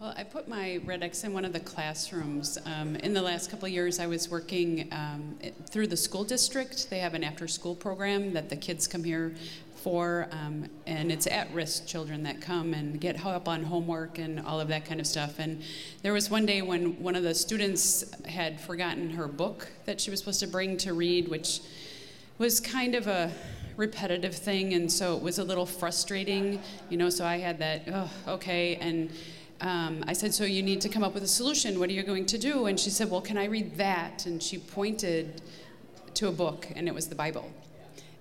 Well, I put my Red X in one of the classrooms. Um, in the last couple of years, I was working um, through the school district. They have an after school program that the kids come here for, um, and it's at risk children that come and get help on homework and all of that kind of stuff. And there was one day when one of the students had forgotten her book that she was supposed to bring to read, which was kind of a repetitive thing, and so it was a little frustrating, you know. So I had that, oh, okay, and um, I said, so you need to come up with a solution. What are you going to do? And she said, well, can I read that? And she pointed to a book, and it was the Bible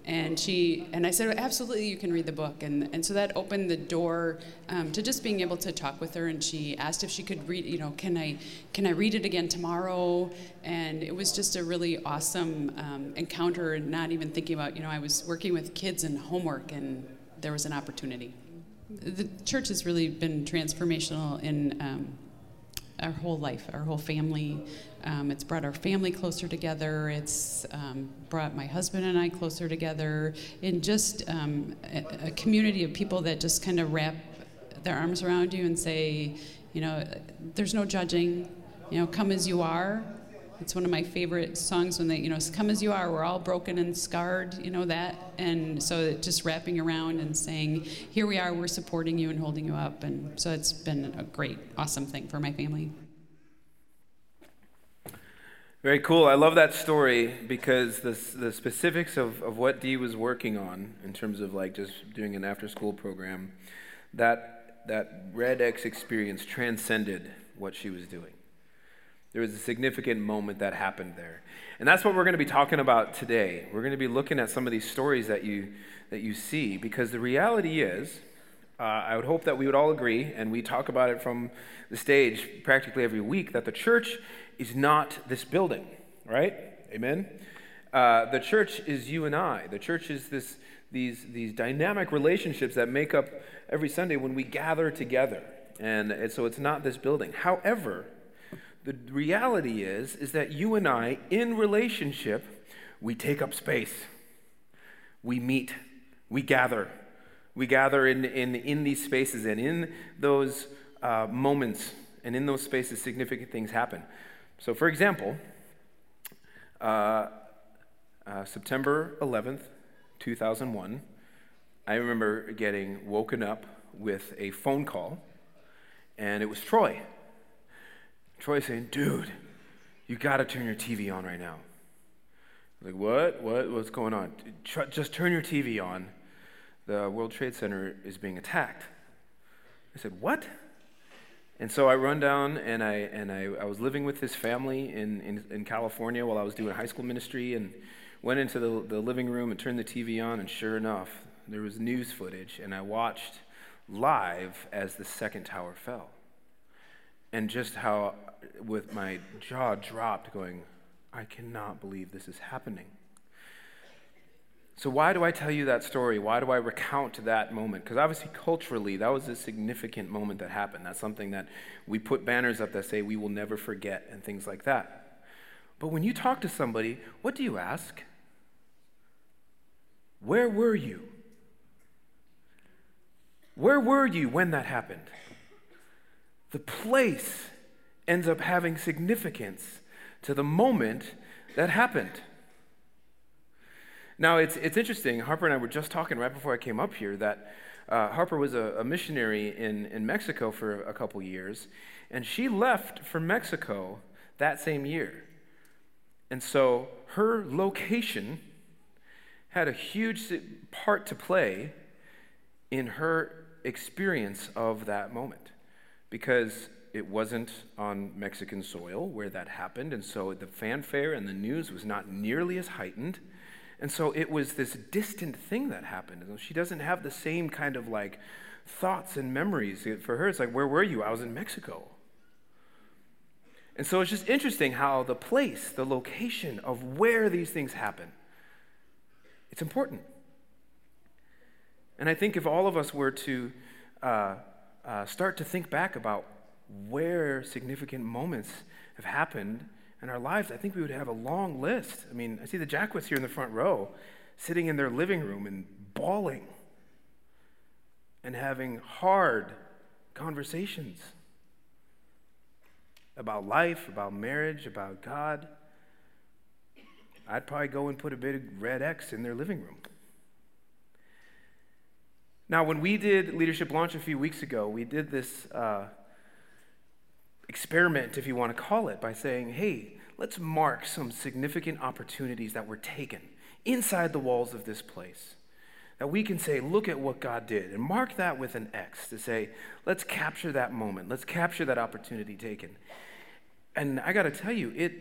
and she and I said, absolutely, you can read the book, and and so that opened the door um, to just being able to talk with her. And she asked if she could read, you know, can I can I read it again tomorrow? And it was just a really awesome um, encounter. And not even thinking about, you know, I was working with kids and homework, and there was an opportunity. The church has really been transformational in. Um, our whole life, our whole family. Um, it's brought our family closer together. It's um, brought my husband and I closer together in just um, a, a, community of people that just kind of wrap their arms around you and say, you know, there's no judging. You know, come as you are. It's one of my favorite songs when they, you know, come as you are. We're all broken and scarred, you know that. And so just wrapping around and saying, here we are. We're supporting you and holding you up. And so it's been a great, awesome thing for my family. Very cool. I love that story because the, the specifics of, of what Dee was working on in terms of like just doing an after school program, that, that Red X experience transcended what she was doing. There was a significant moment that happened there. And that's what we're going to be talking about today. We're going to be looking at some of these stories that you, that you see because the reality is, uh, I would hope that we would all agree, and we talk about it from the stage practically every week, that the church is not this building, right? Amen? Uh, the church is you and I. The church is this, these, these dynamic relationships that make up every Sunday when we gather together. And, and so it's not this building. However, the reality is, is that you and I, in relationship, we take up space. We meet. We gather. We gather in, in, in these spaces, and in those uh, moments and in those spaces, significant things happen. So, for example, uh, uh, September 11th, 2001, I remember getting woken up with a phone call, and it was Troy. Troy saying, dude, you got to turn your TV on right now. Like, what? What? What's going on? Just turn your TV on. The World Trade Center is being attacked. I said, what? And so I run down, and I and I, I was living with this family in, in, in California while I was doing high school ministry, and went into the, the living room and turned the TV on, and sure enough, there was news footage, and I watched live as the second tower fell and just how, with my jaw dropped, going, I cannot believe this is happening. So, why do I tell you that story? Why do I recount that moment? Because obviously, culturally, that was a significant moment that happened. That's something that we put banners up that say we will never forget and things like that. But when you talk to somebody, what do you ask? Where were you? Where were you when that happened? the place ends up having significance to the moment that happened. Now, it's, it's interesting. Harper and I were just talking right before I came up here that uh, Harper was a, a, missionary in, in Mexico for a couple years, and she left for Mexico that same year. And so her location had a huge part to play in her experience of that moment because it wasn't on Mexican soil where that happened, and so the fanfare and the news was not nearly as heightened. And so it was this distant thing that happened. And she doesn't have the same kind of like thoughts and memories. For her, it's like, where were you? I was in Mexico. And so it's just interesting how the place, the location of where these things happen, it's important. And I think if all of us were to uh, uh, start to think back about where significant moments have happened in our lives, I think we would have a long list. I mean, I see the Jackwits here in the front row sitting in their living room and bawling and having hard conversations. about life, about marriage, about God, I'd probably go and put a big red X in their living room. Now, when we did Leadership Launch a few weeks ago, we did this uh, experiment, if you want to call it, by saying, hey, let's mark some significant opportunities that were taken inside the walls of this place. That we can say, look at what God did, and mark that with an X to say, let's capture that moment, let's capture that opportunity taken. And I got to tell you, it,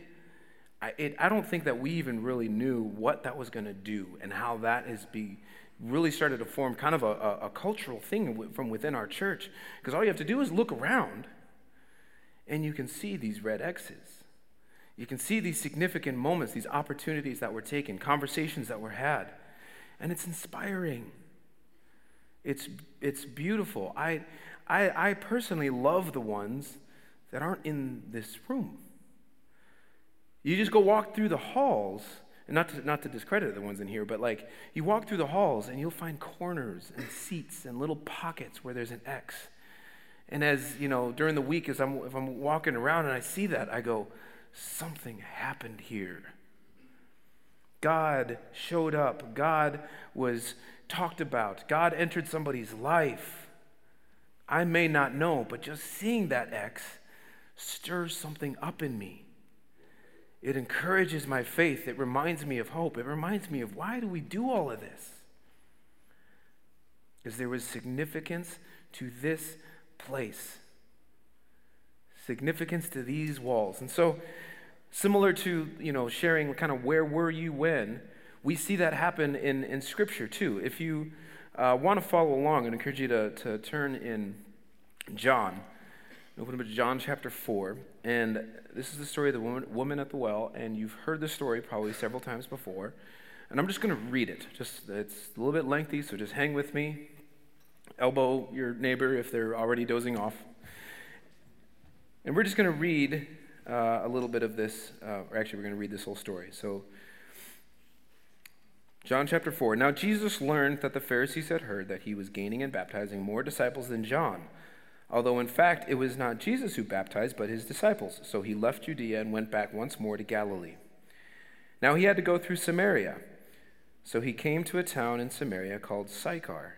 I, it, I don't think that we even really knew what that was going to do and how that is be, really started to form kind of a, a, a cultural thing from within our church. Because all you have to do is look around and you can see these red X's. You can see these significant moments, these opportunities that were taken, conversations that were had. And it's inspiring. It's, it's beautiful. I, I, I personally love the ones that aren't in this room. You just go walk through the halls and not to, not to discredit the ones in here, but like you walk through the halls and you'll find corners and seats and little pockets where there's an X. And as you know, during the week, as I'm if I'm walking around and I see that, I go, something happened here. God showed up. God was talked about. God entered somebody's life. I may not know, but just seeing that X stirs something up in me. It encourages my faith. It reminds me of hope. It reminds me of why do we do all of this? Because there was significance to this place, significance to these walls. And so, similar to you know sharing kind of where were you when, we see that happen in, in Scripture too. If you uh, want to follow along, I encourage you to, to turn in John. Open up to John chapter 4. And this is the story of the woman, woman at the well. And you've heard the story probably several times before. And I'm just going to read it. Just It's a little bit lengthy, so just hang with me. Elbow your neighbor if they're already dozing off. And we're just going to read uh, a little bit of this. Uh, or actually, we're going to read this whole story. So, John chapter 4. Now, Jesus learned that the Pharisees had heard that he was gaining and baptizing more disciples than John although in fact it was not Jesus who baptized, but his disciples. So he left Judea and went back once more to Galilee. Now he had to go through Samaria. So he came to a town in Samaria called Sychar,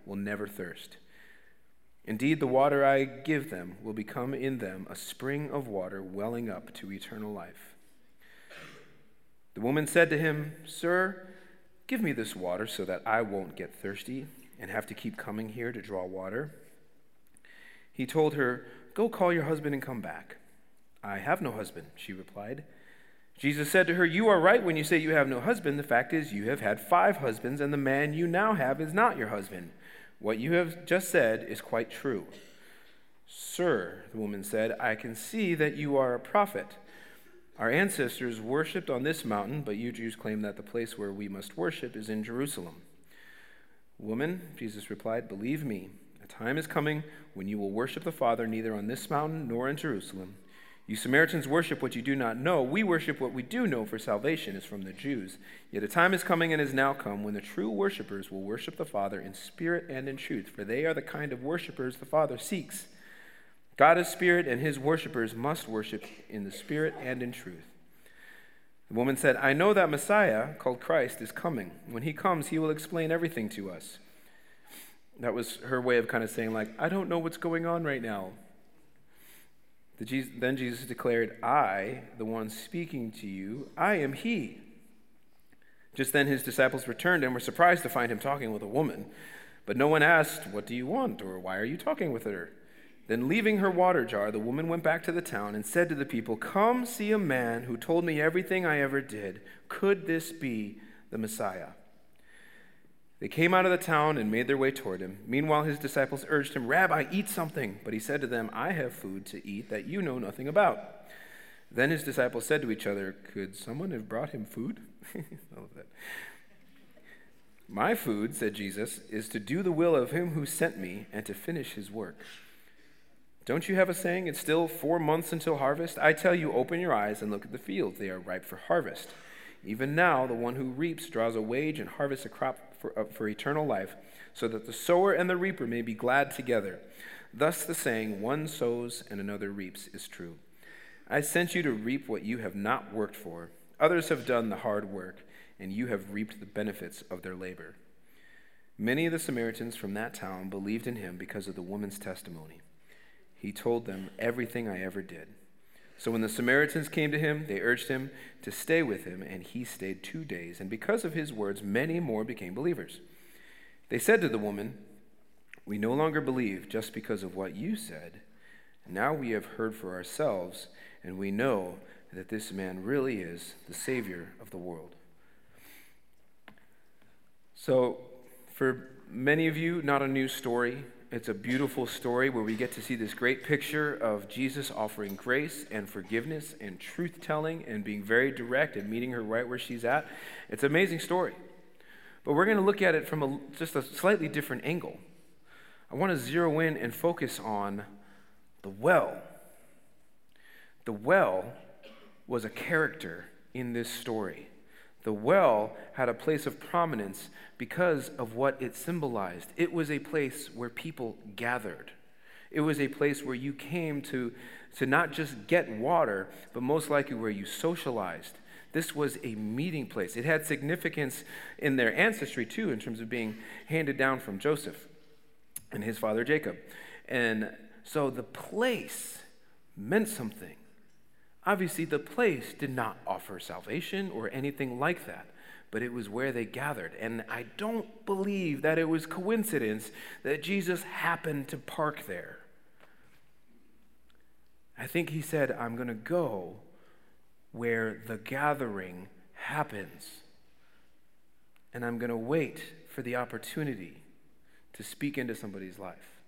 will never thirst. Indeed, the water I give them will become in them a spring of water welling up to eternal life. The woman said to him, Sir, give me this water so that I won't get thirsty and have to keep coming here to draw water. He told her, Go call your husband and come back. I have no husband, she replied. Jesus said to her, You are right when you say you have no husband. The fact is, you have had five husbands, and the man you now have is not your husband. What you have just said is quite true. Sir, the woman said, I can see that you are a prophet. Our ancestors worshipped on this mountain, but you Jews claim that the place where we must worship is in Jerusalem. Woman, Jesus replied, Believe me, a time is coming when you will worship the Father neither on this mountain nor in Jerusalem. You Samaritans worship what you do not know. We worship what we do know, for salvation is from the Jews. Yet a time is coming and is now come when the true worshippers will worship the Father in spirit and in truth, for they are the kind of worshippers the Father seeks. God is spirit, and his worshippers must worship in the spirit and in truth. The woman said, I know that Messiah, called Christ, is coming. When he comes, he will explain everything to us. That was her way of kind of saying, like, I don't know what's going on right now. Then Jesus declared, I, the one speaking to you, I am he. Just then his disciples returned and were surprised to find him talking with a woman. But no one asked, What do you want? or Why are you talking with her? Then, leaving her water jar, the woman went back to the town and said to the people, Come see a man who told me everything I ever did. Could this be the Messiah? They came out of the town and made their way toward him. Meanwhile, his disciples urged him, Rabbi, eat something. But he said to them, I have food to eat that you know nothing about. Then his disciples said to each other, Could someone have brought him food? I love that. My food, said Jesus, is to do the will of him who sent me and to finish his work. Don't you have a saying, It's still four months until harvest? I tell you, open your eyes and look at the fields. They are ripe for harvest. Even now, the one who reaps draws a wage and harvests a crop for, uh, for eternal life, so that the sower and the reaper may be glad together. Thus, the saying, one sows and another reaps, is true. I sent you to reap what you have not worked for. Others have done the hard work, and you have reaped the benefits of their labor. Many of the Samaritans from that town believed in him because of the woman's testimony. He told them everything I ever did. So when the Samaritans came to him, they urged him to stay with him, and he stayed two days. And because of his words, many more became believers. They said to the woman, We no longer believe just because of what you said. Now we have heard for ourselves, and we know that this man really is the Savior of the world. So, for many of you, not a new story. It's a beautiful story where we get to see this great picture of Jesus offering grace and forgiveness and truth telling and being very direct and meeting her right where she's at. It's an amazing story. But we're going to look at it from a, just a slightly different angle. I want to zero in and focus on the well. The well was a character in this story. The well had a place of prominence because of what it symbolized. It was a place where people gathered. It was a place where you came to, to not just get water, but most likely where you socialized. This was a meeting place. It had significance in their ancestry, too, in terms of being handed down from Joseph and his father Jacob. And so the place meant something. Obviously, the place did not offer salvation or anything like that, but it was where they gathered. And I don't believe that it was coincidence that Jesus happened to park there. I think he said, I'm going to go where the gathering happens. And I'm going to wait for the opportunity to speak into somebody's life.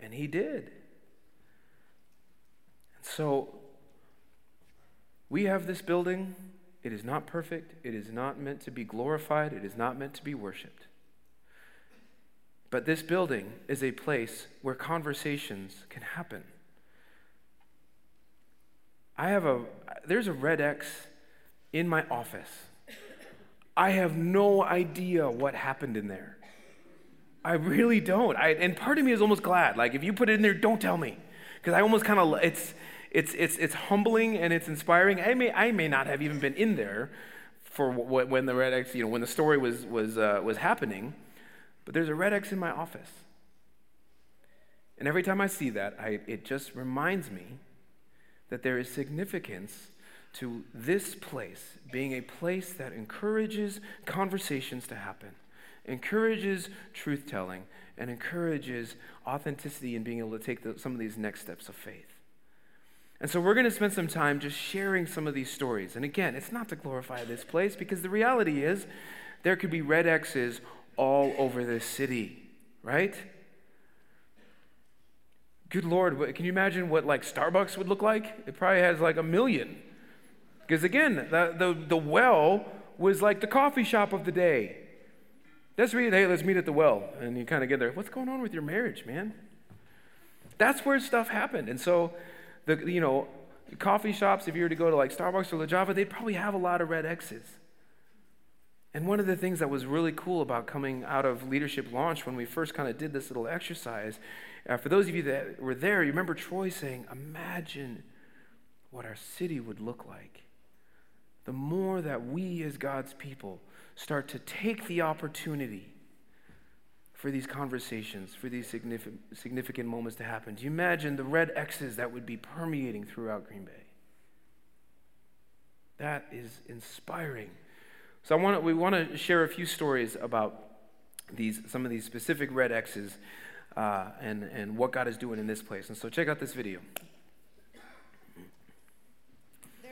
And he did. And so we have this building. It is not perfect. It is not meant to be glorified. It is not meant to be worshiped. But this building is a place where conversations can happen. I have a, there's a red X in my office. I have no idea what happened in there. I really don't. I, and part of me is almost glad. Like, if you put it in there, don't tell me. Because I almost kind of, it's, it's, it's, it's humbling and it's inspiring. I may, I may not have even been in there for what, when the red X, you know, when the story was, was, uh, was happening, but there's a red X in my office. And every time I see that, I, it just reminds me that there is significance to this place being a place that encourages conversations to happen, encourages truth telling, and encourages authenticity and being able to take the, some of these next steps of faith. And so we're going to spend some time just sharing some of these stories. And again, it's not to glorify this place because the reality is there could be red X's all over this city, right? Good Lord, can you imagine what like Starbucks would look like? It probably has like a million. Because again, the, the, the well was like the coffee shop of the day. Let's read, hey, let's meet at the well. And you kind of get there, what's going on with your marriage, man? That's where stuff happened. And so the, you know, coffee shops, if you were to go to like Starbucks or La Java, they'd probably have a lot of red X's. And one of the things that was really cool about coming out of Leadership Launch when we first kind of did this little exercise, uh, for those of you that were there, you remember Troy saying, Imagine what our city would look like. The more that we as God's people start to take the opportunity for these conversations, for these significant, moments to happen. Do you imagine the red X's that would be permeating throughout Green Bay? That is inspiring. So I want to, we want to share a few stories about these, some of these specific red X's uh, and, and what God is doing in this place. And so check out this video.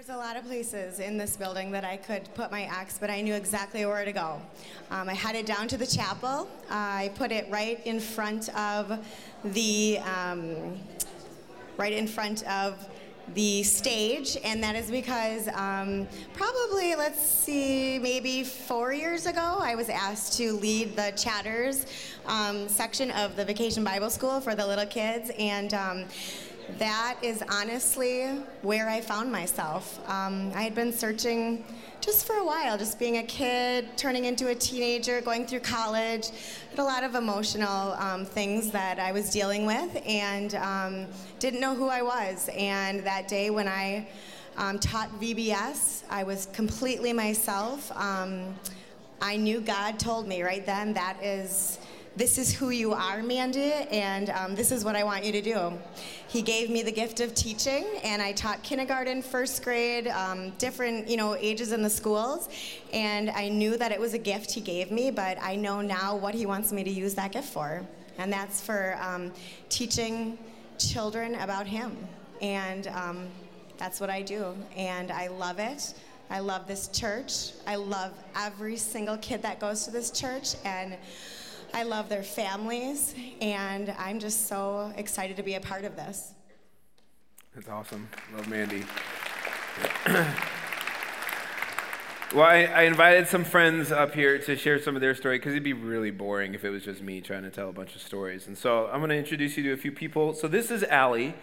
There's a lot of places in this building that I could put my X, but I knew exactly where to go. Um, I headed down to the chapel. Uh, I put it right in front of the, um, right in front of the stage, and that is because um, probably, let's see, maybe four years ago, I was asked to lead the Chatters um, section of the Vacation Bible School for the little kids, and um, that is honestly where I found myself. Um, I had been searching just for a while, just being a kid, turning into a teenager, going through college, had a lot of emotional um, things that I was dealing with, and um, didn't know who I was. And that day when I um, taught VBS, I was completely myself. Um, I knew God told me right then that is this is who you are, Mandy, and um, this is what I want you to do. He gave me the gift of teaching, and I taught kindergarten, first grade, um, different you know ages in the schools, and I knew that it was a gift he gave me, but I know now what he wants me to use that gift for, and that's for um, teaching children about him, and um, that's what I do, and I love it. I love this church. I love every single kid that goes to this church, and I love their families, and I'm just so excited to be a part of this. That's awesome. Love Mandy. well, I, I, invited some friends up here to share some of their story because it'd be really boring if it was just me trying to tell a bunch of stories. And so I'm going to introduce you to a few people. So this is Allie,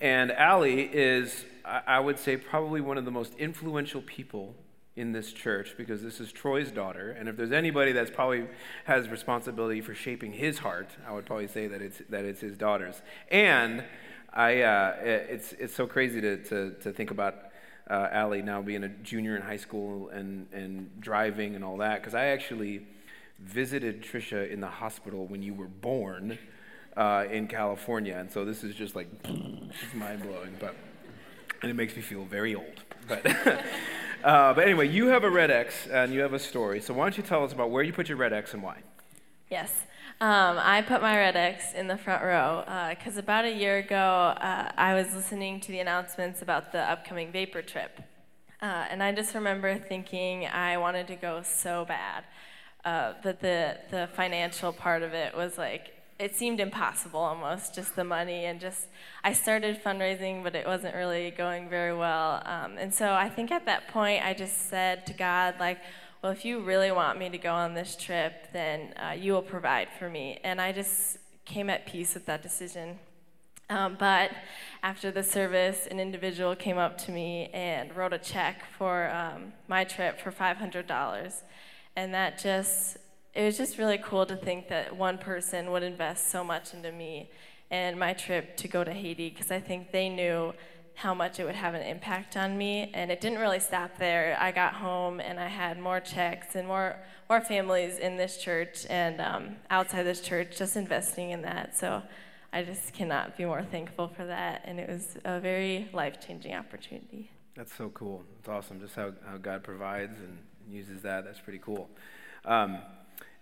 and Allie is, I would say, probably one of the most influential people in this church because this is Troy's daughter. And if there's anybody that's probably has responsibility for shaping his heart, I would probably say that it's, that it's his daughter's. And I, uh, it's, it's so crazy to, to, to think about uh, Allie now being a junior in high school and, and driving and all that because I actually visited Trisha in the hospital when you were born uh, in California. And so this is just like, mind blowing. But, and it makes me feel very old. But. Uh, but anyway, you have a red X and you have a story. So why don't you tell us about where you put your red X and why? Yes. Um, I put my red X in the front row because uh, about a year ago, uh, I was listening to the announcements about the upcoming vapor trip. Uh, and I just remember thinking I wanted to go so bad. Uh, but the, the financial part of it was like, it seemed impossible almost, just the money and just, I started fundraising, but it wasn't really going very well. Um, and so I think at that point, I just said to God, like, well, if you really want me to go on this trip, then uh, you will provide for me. And I just came at peace with that decision. Um, but after the service, an individual came up to me and wrote a check for um, my trip for $500. And that just it was just really cool to think that one person would invest so much into me and my trip to go to Haiti because I think they knew how much it would have an impact on me and it didn't really stop there. I got home and i had more checks and more more families in this church and um, outside this church just investing in that. So i just cannot be more thankful for that and it was a very life-changing opportunity. That's so cool. It's awesome just how, how god provides and uses that. That's pretty cool. Um,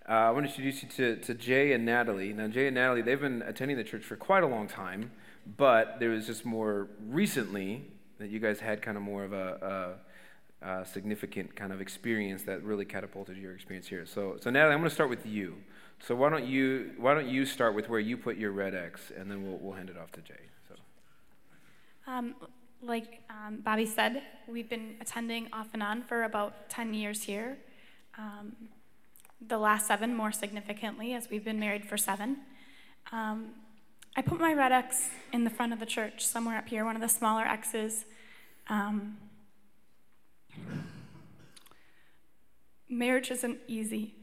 uh, I want to introduce you to, to Jay and Natalie. Now, Jay and Natalie, they've been attending the church for quite a long time, but there was just more recently that you guys had kind of more of a, a, a significant kind of experience that really catapulted your experience here. So, so Natalie, I'm going to start with you. So why don't you why don't you start with where you put your red X, and then we'll we'll hand it off to Jay. So. Um, like um, Bobby said, we've been attending off and on for about 10 years here. Um, the last seven more significantly, as we've been married for seven. Um, I put my red X in the front of the church, somewhere up here, one of the smaller X's. Um, marriage isn't easy.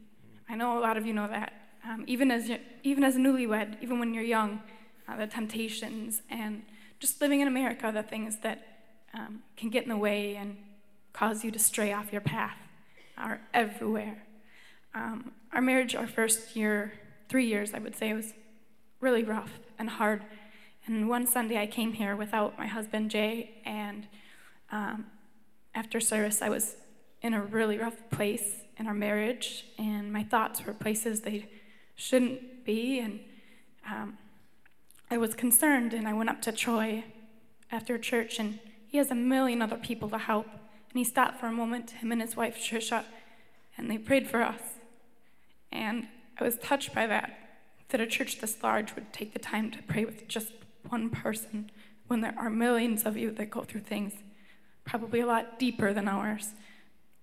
I know a lot of you know that. Um, even as even as newlywed, even when you're young, uh, the temptations and just living in America, the things that um, can get in the way and cause you to stray off your path are everywhere. Um, our marriage, our first year three years, I would say was really rough and hard. And one Sunday I came here without my husband Jay, and um, after service I was in a really rough place in our marriage, and my thoughts were places they shouldn't be, and um, I was concerned. And I went up to Troy after church, and he has a million other people to help. And he stopped for a moment, him and his wife Trisha, and they prayed for us. And I was touched by that, that a church this large would take the time to pray with just one person when there are millions of you that go through things probably a lot deeper than ours.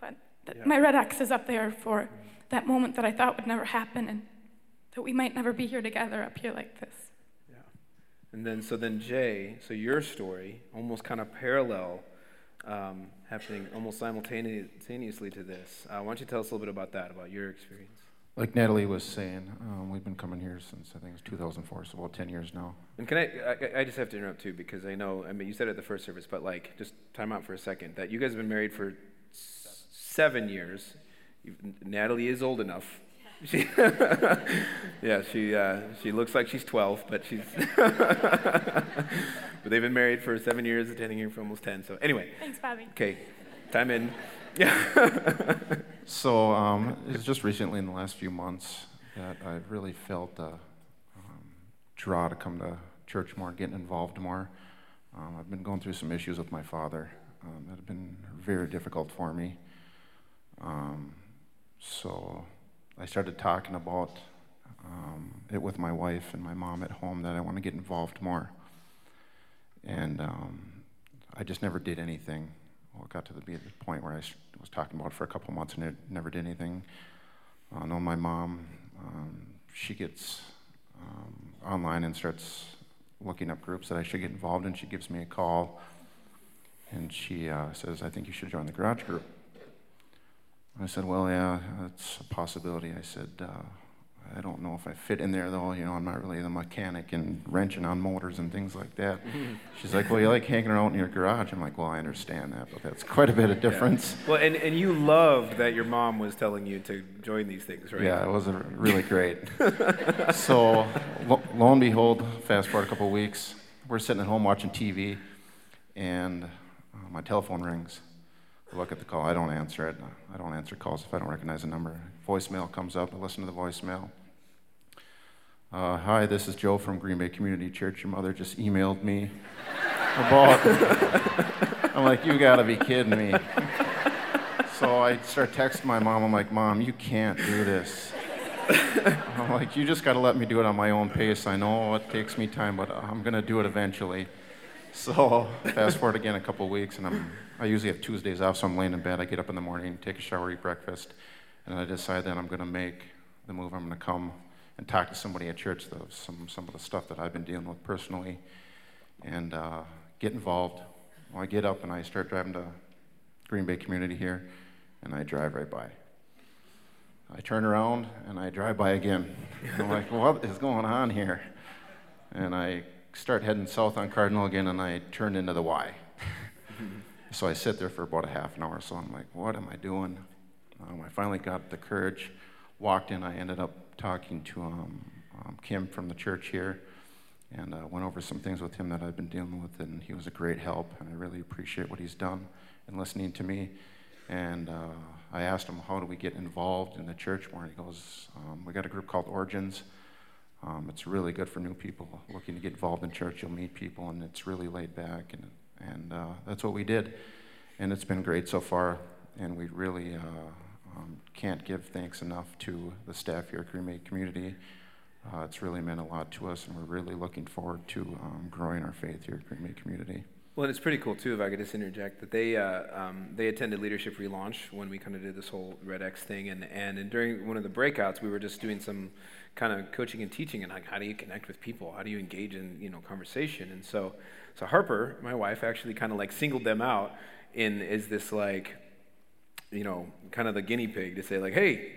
But yeah. my red X is up there for that moment that I thought would never happen and that we might never be here together up here like this. Yeah. And then, so then, Jay, so your story almost kind of parallel, um, happening almost simultaneously to this. Uh, why don't you tell us a little bit about that, about your experience? Like Natalie was saying, um, we've been coming here since I think it's 2004, so about 10 years now. And can I, I, I, just have to interrupt too, because I know, I mean, you said it at the first service, but like, just time out for a second, that you guys have been married for s- seven years. You've, Natalie is old enough. She, yeah, she, uh, she looks like she's 12, but she's, but they've been married for seven years, attending here for almost 10. So anyway. Thanks, Bobby. Okay, time in. Yeah. so um, it's just recently in the last few months that I've really felt a um, draw to come to church more, getting involved more. Um, I've been going through some issues with my father um, that have been very difficult for me. Um, so I started talking about um, it with my wife and my mom at home that I want to get involved more. And I just never did anything well, it got to the, the point where I was talking about it for a couple months and it never did anything. I know my mom, um, she gets um, online and starts looking up groups that I should get involved in. She gives me a call and she uh, says, I think you should join the garage group. I said, Well, yeah, that's a possibility. I said, uh, I don't know if I fit in there though. You know, I'm not really the mechanic and wrenching on motors and things like that. She's like, well, you like hanging around in your garage. I'm like, well, I understand that, but that's quite a bit of difference. Yeah. Well, and, and you loved that your mom was telling you to join these things, right? Yeah, it was really great. so, lo, lo, and behold, fast forward a couple of weeks, we're sitting at home watching TV, and uh, my telephone rings. I look at the call. I don't answer it. I don't answer calls if I don't recognize the number. Voicemail comes up. I listen to the voicemail. Uh, hi, this is Joe from Green Bay Community Church. Your mother just emailed me about. I'm like, you gotta be kidding me. So I start texting my mom. I'm like, Mom, you can't do this. I'm like, you just gotta let me do it on my own pace. I know it takes me time, but I'm gonna do it eventually. So fast forward again a couple weeks, and I'm, I usually have Tuesdays off, so I'm laying in bed. I get up in the morning, take a shower, eat breakfast, and I decide that I'm gonna make the move. I'm gonna come and talk to somebody at church, though, some, some of the stuff that I've been dealing with personally, and uh, get involved. Well, I get up and I start driving to Green Bay community here, and I drive right by. I turn around and I drive by again. I'm like, what is going on here? And I start heading south on Cardinal again, and I turn into the Y. so I sit there for about a half an hour. So I'm like, what am I doing? Um, I finally got the courage, walked in. I ended up talking to um, um, Kim from the church here and uh, went over some things with him that I've been dealing with, and he was a great help, and I really appreciate what he's done and listening to me. And uh, I asked him, How do we get involved in the church more? And he goes, um, We got a group called Origins. Um, it's really good for new people looking to get involved in church. You'll meet people, and it's really laid back, and, and uh, that's what we did. And it's been great so far, and we really uh, um, can't give thanks enough to the staff here at Green Bay Community. Uh, it's really meant a lot to us, and we're really looking forward to um, growing our faith here at Green Bay Community. Well, and it's pretty cool too, if I could just interject, that they uh, um, they attended Leadership Relaunch when we kind of did this whole Red X thing, and, and and during one of the breakouts, we were just doing some kind of coaching and teaching, and like how do you connect with people, how do you engage in you know conversation, and so so Harper, my wife, actually kind of like singled them out in is this like you know, kind of the guinea pig to say like, hey,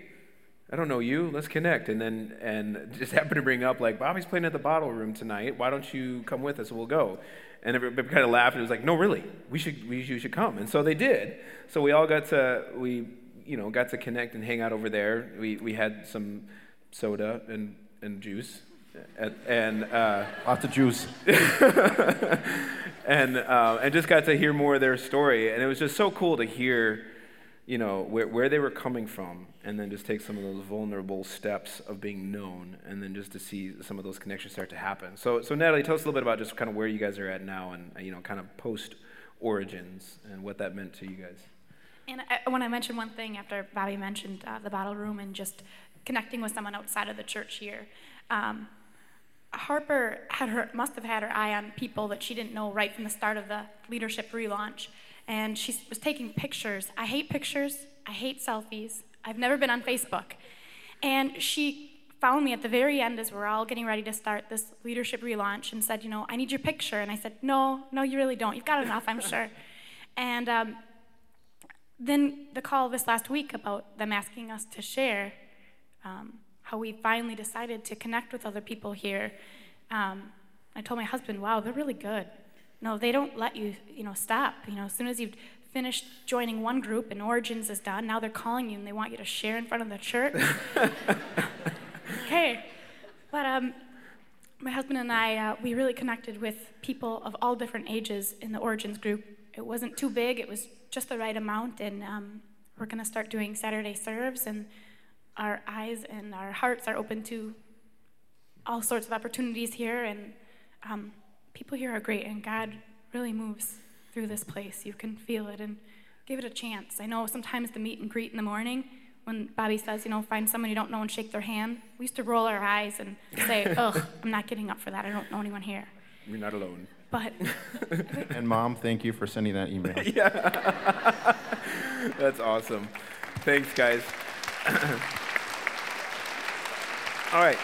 I don't know you, let's connect. And then, and just happened to bring up like, Bobby's playing at the bottle room tonight. Why don't you come with us? We'll go. And everybody kind of laughed and was like, no, really, we should, we, you should come. And so they did. So we all got to, we, you know, got to connect and hang out over there. We, we had some soda and and juice, and, and uh, Lots of juice. and uh, and just got to hear more of their story, and it was just so cool to hear, you know, where where they were coming from, and then just take some of those vulnerable steps of being known, and then just to see some of those connections start to happen. So so Natalie, tell us a little bit about just kind of where you guys are at now, and you know, kind of post origins, and what that meant to you guys. And I, when I mentioned one thing after Bobby mentioned uh, the bottle room and just connecting with someone outside of the church here, um, Harper had her must have had her eye on people that she didn't know right from the start of the leadership relaunch, and she was taking pictures. I hate pictures. I hate selfies. I've never been on Facebook, and she found me at the very end as we're all getting ready to start this leadership relaunch and said, you know, I need your picture, and I said, no, no, you really don't. You've got enough, I'm sure, and. Um, then the call this last week about them asking us to share um, how we finally decided to connect with other people here. Um, I told my husband, "Wow, they're really good. No, they don't let you, you know, stop. You know, as soon as you've finished joining one group and Origins is done, now they're calling you and they want you to share in front of the church." okay, but um, my husband and I, uh, we really connected with people of all different ages in the Origins group. It wasn't too big; it was just the right amount, and um, we're going to start doing Saturday serves, and our eyes and our hearts are open to all sorts of opportunities here, and um, people here are great, and God really moves through this place. You can feel it, and give it a chance. I know sometimes the meet and greet in the morning, when Bobby says, you know, find someone you don't know and shake their hand, we used to roll our eyes and say, ugh, I'm not getting up for that. I don't know anyone here. You're not alone. But And mom, thank you for sending that email. yeah. That's awesome. Thanks, guys. All right.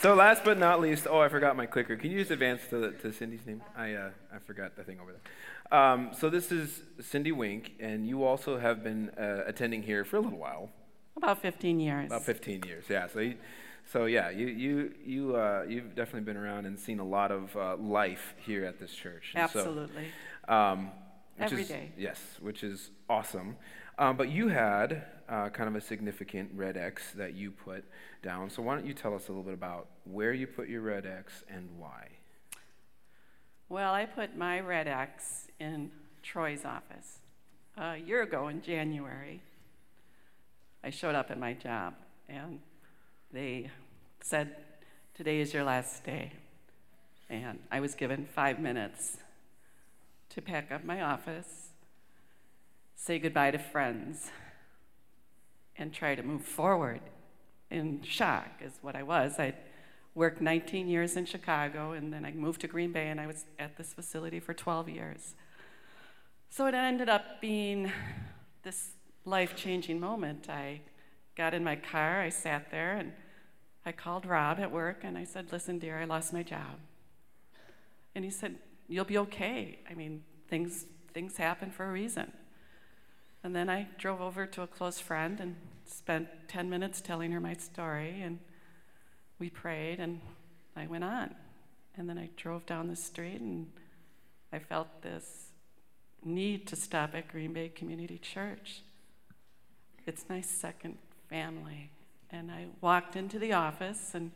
So last but not least, oh, I forgot my clicker. Can you just advance to, to Cindy's name? I, uh, I forgot the thing over there. Um, so this is Cindy Wink, and you also have been uh, attending here for a little while, About 15 years. about 15 years. Yeah. So, you, so yeah, you you you uh, you've definitely been around and seen a lot of uh, life here at this church. And so, Absolutely. um, which Every is- day. Yes, which is awesome. Um, but you had uh, kind of a significant red X that you put down. So why don't you tell us a little bit about where you put your red X and why? Well, I put my red X in Troy's office. A year ago in January, I showed up at my job and they said, Today is your last day. And I was given five minutes to pack up my office, say goodbye to friends, and try to move forward. In shock is what I was. I'd worked 19 years in Chicago, and then I moved to Green Bay, and I was at this facility for 12 years. So it ended up being this life changing moment. I got in my car, I sat there, and I called Rob at work, and I said, Listen, dear, I lost my job. And he said, You'll be okay. I mean, things, things happen for a reason. And then I drove over to a close friend and spent 10 minutes telling her my story, and we prayed, and I went on. And then I drove down the street, and I felt this need to stop at Green Bay Community Church. It's my second family. And I walked into the office, and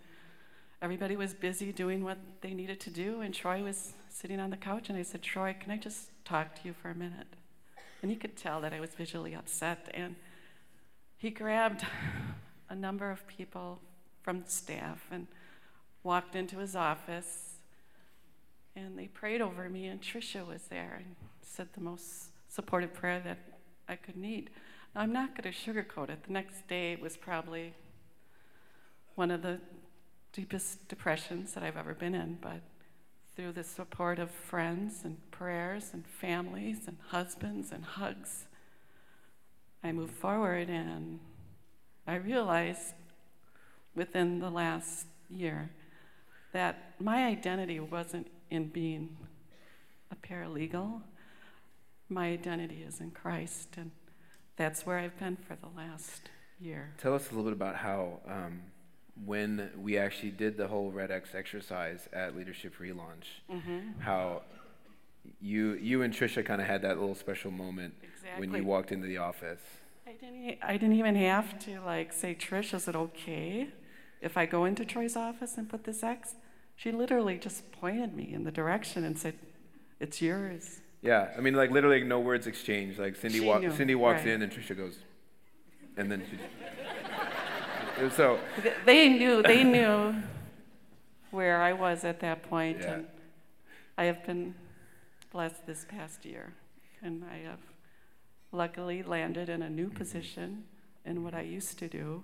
everybody was busy doing what they needed to do, and Troy was sitting on the couch, and I said, Troy, can I just talk to you for a minute? And he could tell that I was visually upset, and he grabbed a number of people from staff and walked into his office, and they prayed over me, and Trisha was there and said the most supportive prayer that I could need. Now, I'm not going to sugarcoat it. The next day was probably one of the deepest depressions that I've ever been in, but through the support of friends and prayers and families and husbands and hugs, I moved forward and I realized within the last year that my identity wasn't in being a paralegal. My identity is in Christ, and that's where I've been for the last year. Tell us a little bit about how um, when we actually did the whole Red X exercise at Leadership Relaunch, Mm-hmm. how you you and Trisha kind of had that little special moment when you walked into the office. I didn't, I didn't even have to like say, Trish, is it okay? if I go into Troy's office and put this X, she literally just pointed me in the direction and said, It's yours. Yeah, I mean, like literally no words exchanged. Like Cindy, wa- Cindy walks right. in and Trisha goes, and then she. So They knew, they knew where I was at that point, Yeah. and I have been blessed this past year. And I have luckily landed in a new Mm-hmm. position in what I used to do,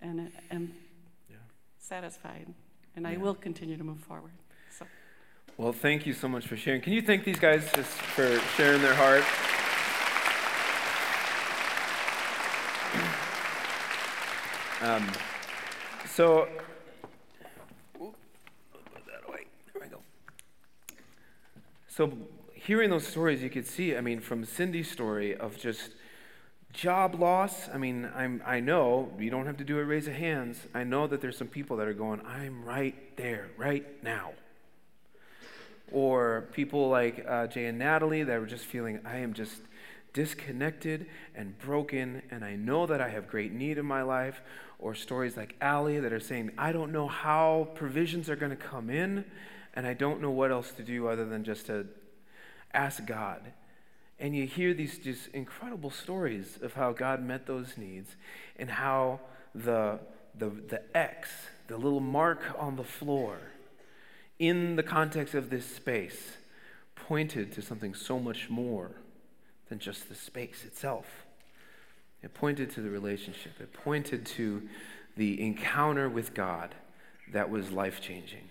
and am Yeah. satisfied. And I will continue to move forward. So. Well, thank you so much for sharing. Can you thank these guys just for sharing their heart? Um, so, that away. There we go. So, hearing those stories, you could see, I mean, from Cindy's story of just job loss. I mean, I'm, I know you don't have to do a raise of hands. I know that there's some people that are going, I'm right there, right now or people like uh, Jay and Natalie that were just feeling, I am just disconnected and broken, and I know that I have great need in my life, or stories like Allie that are saying, I don't know how provisions are going to come in, and I don't know what else to do other than just to ask God. And you hear these just incredible stories of how God met those needs and how the, the, the X, the little mark on the floor, in the context of this space, pointed to something so much more than just the space itself. It pointed to the relationship, it pointed to the encounter with God that was life changing.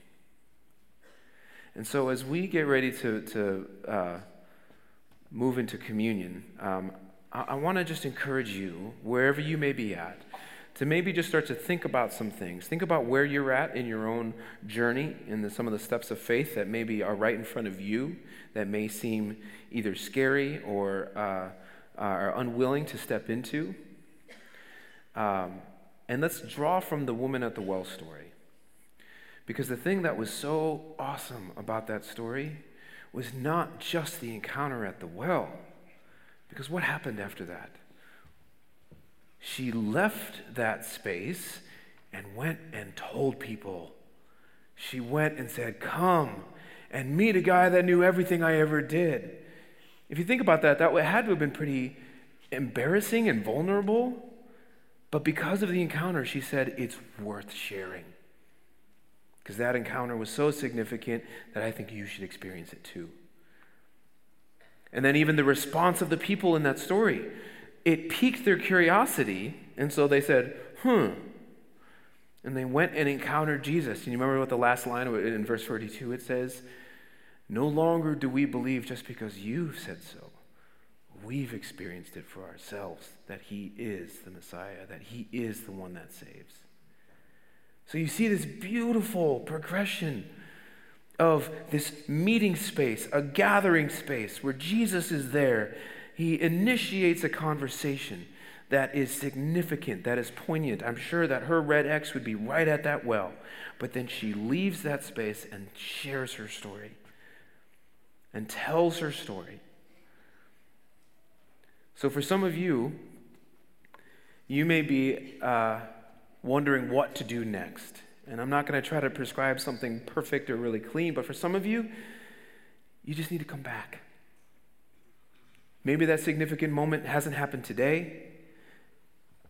And so, as we get ready to, to uh, move into communion, um, I, I want to just encourage you, wherever you may be at, to maybe just start to think about some things. Think about where you're at in your own journey, in the, some of the steps of faith that maybe are right in front of you, that may seem either scary or uh, are unwilling to step into. Um, and let's draw from the woman at the well story. Because the thing that was so awesome about that story was not just the encounter at the well. Because what happened after that? She left that space and went and told people. She went and said, Come and meet a guy that knew everything I ever did. If you think about that, that had to have been pretty embarrassing and vulnerable. But because of the encounter, she said, It's worth sharing. Because that encounter was so significant that I think you should experience it too. And then, even the response of the people in that story, it piqued their curiosity. And so they said, Hmm. And they went and encountered Jesus. And you remember what the last line in verse 42 it says? No longer do we believe just because you've said so. We've experienced it for ourselves that He is the Messiah, that He is the one that saves. So you see this beautiful progression of this meeting space, a gathering space where Jesus is there. He initiates a conversation that is significant, that is poignant. I'm sure that her red X would be right at that well. But then she leaves that space and shares her story and tells her story. So, for some of you, you may be uh, wondering what to do next. And I'm not going to try to prescribe something perfect or really clean, but for some of you, you just need to come back. Maybe that significant moment hasn't happened today.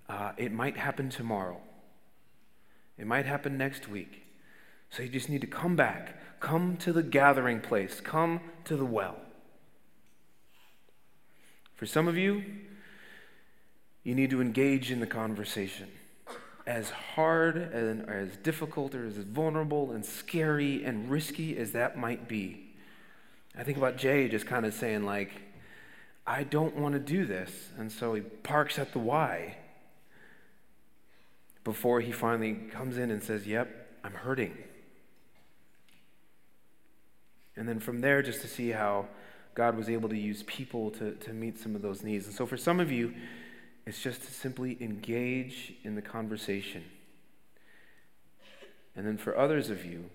Uh, it might happen tomorrow. It might happen next week. So you just need to come back. Come to the gathering place. Come to the well. For some of you, you need to engage in the conversation. As hard and as difficult or as vulnerable and scary and risky as that might be. I think about Jay just kind of saying, like, I don't want to do this. And so he parks at the Y before he finally comes in and says, Yep, I'm hurting. And then from there, just to see how God was able to use people to, to meet some of those needs. And so for some of you, it's just to simply engage in the conversation. And then for others of you,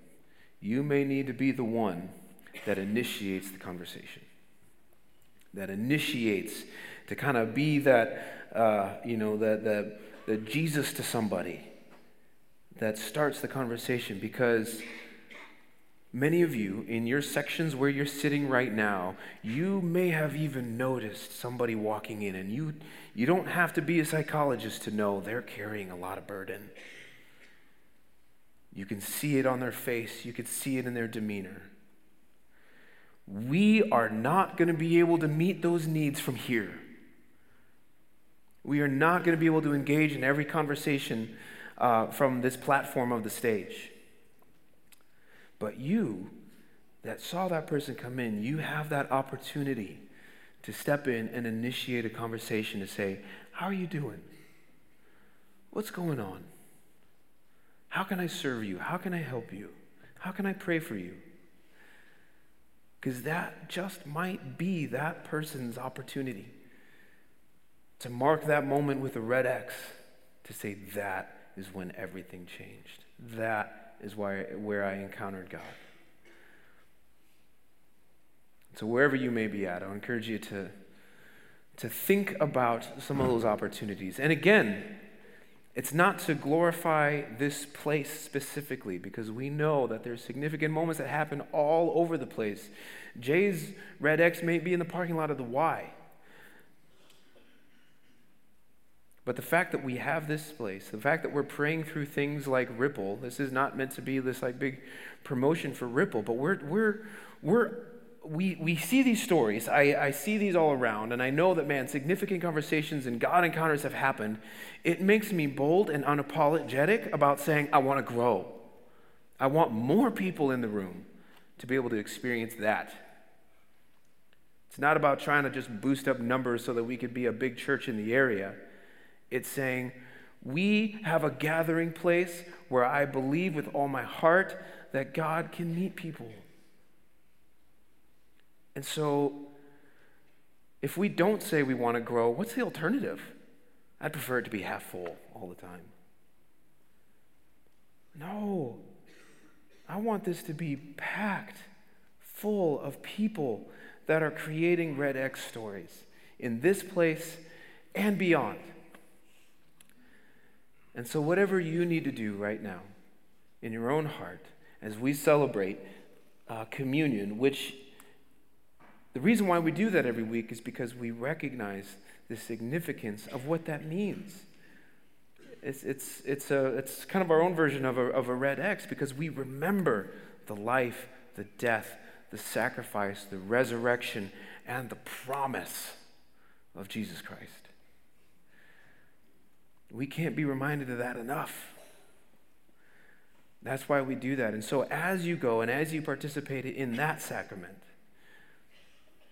you may need to be the one that initiates the conversation, that initiates to kind of be that, uh, you know, that, that, that Jesus to somebody that starts the conversation because many of you, in your sections where you're sitting right now, you may have even noticed somebody walking in, and you, you don't have to be a psychologist to know they're carrying a lot of burden. You can see it on their face, you can see it in their demeanor. We are not going to be able to meet those needs from here. We are not going to be able to engage in every conversation uh, from this platform of the stage. But you that saw that person come in, you have that opportunity to step in and initiate a conversation to say, How are you doing? What's going on? How can I serve you? How can I help you? How can I pray for you? Because that just might be that person's opportunity to mark that moment with a red X to say, That is when everything changed. That is why, where I encountered God. So, wherever you may be at, I encourage you to, to think about some of those opportunities. And again, it's not to glorify this place specifically because we know that there's significant moments that happen all over the place. Jay's Red X may be in the parking lot of the Y. But the fact that we have this place, the fact that we're praying through things like Ripple, this is not meant to be this like big promotion for Ripple, but we're, we're, we're, we, we see these stories. I, I see these all around, and I know that, man, significant conversations and God encounters have happened. It makes me bold and unapologetic about saying, I want to grow. I want more people in the room to be able to experience that. It's not about trying to just boost up numbers so that we could be a big church in the area. It's saying, we have a gathering place where I believe with all my heart that God can meet people. And so, if we don't say we want to grow, what's the alternative? I'd prefer it to be half full all the time. No, I want this to be packed full of people that are creating Red X stories in this place and beyond. And so, whatever you need to do right now in your own heart as we celebrate uh, communion, which the reason why we do that every week is because we recognize the significance of what that means. It's, it's, it's, a, it's kind of our own version of a, of a red X because we remember the life, the death, the sacrifice, the resurrection, and the promise of Jesus Christ. We can't be reminded of that enough. That's why we do that. And so, as you go and as you participate in that sacrament,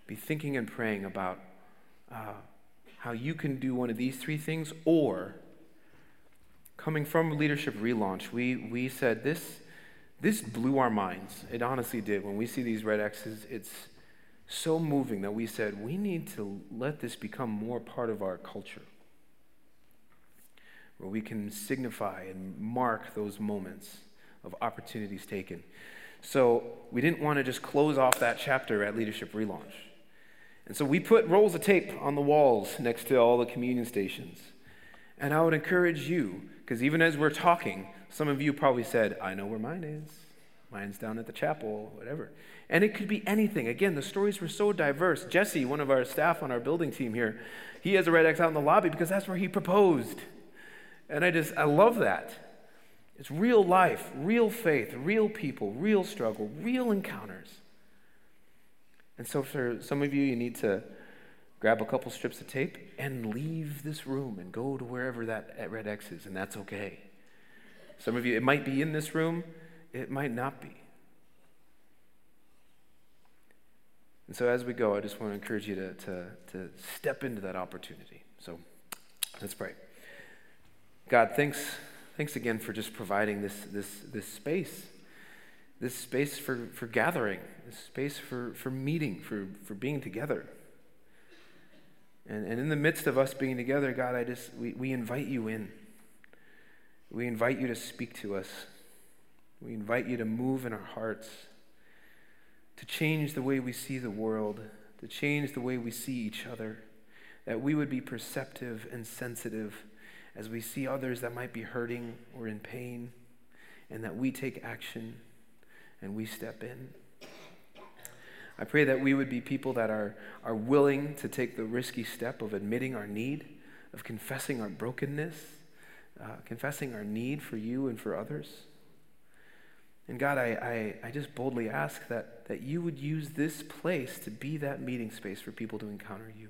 be thinking and praying about uh, how you can do one of these three things, or coming from leadership relaunch, we, we said this, this blew our minds. It honestly did. When we see these red X's, it's so moving that we said we need to let this become more part of our culture where we can signify and mark those moments of opportunities taken. So we didn't want to just close off that chapter at Leadership Relaunch. And so we put rolls of tape on the walls next to all the communion stations. And I would encourage you, because even as we're talking, some of you probably said, I know where mine is. Mine's down at the chapel, whatever. And it could be anything. Again, the stories were so diverse. Jesse, one of our staff on our building team here, he has a red X out in the lobby because that's where he proposed. And I just, I love that. It's real life, real faith, real people, real struggle, real encounters. And so, for some of you, you need to grab a couple strips of tape and leave this room and go to wherever that red X is, and that's okay. Some of you, it might be in this room, it might not be. And so, as we go, I just want to encourage you to, to, to step into that opportunity. So, let's pray. God, thanks, thanks again for just providing this, this, this space, this space for, for gathering, this space for, for meeting, for, for being together. And, and in the midst of us being together, God, I just, we, we invite you in. We invite you to speak to us. We invite you to move in our hearts, to change the way we see the world, to change the way we see each other, that we would be perceptive and sensitive as we see others that might be hurting or in pain. and that we take action and we step in. I pray that we would be people that are, are willing to take the risky step of admitting our need, of confessing our brokenness, uh, confessing our need for you and for others. And God, I, I, I just boldly ask that, that you would use this place to be that meeting space for people to encounter you.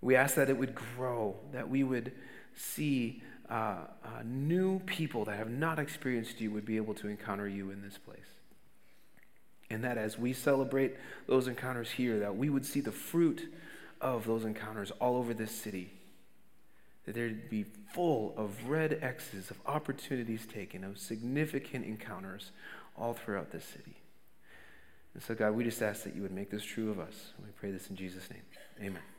We ask that it would grow, that we would see uh, uh, new people that have not experienced you would be able to encounter you in this place. And that as we celebrate those encounters here, that we would see the fruit of those encounters all over this city. That there'd be full of red X's, of opportunities taken, of significant encounters all throughout this city. And so, God, we just ask that you would make this true of us. We pray this in Jesus' name. Amen.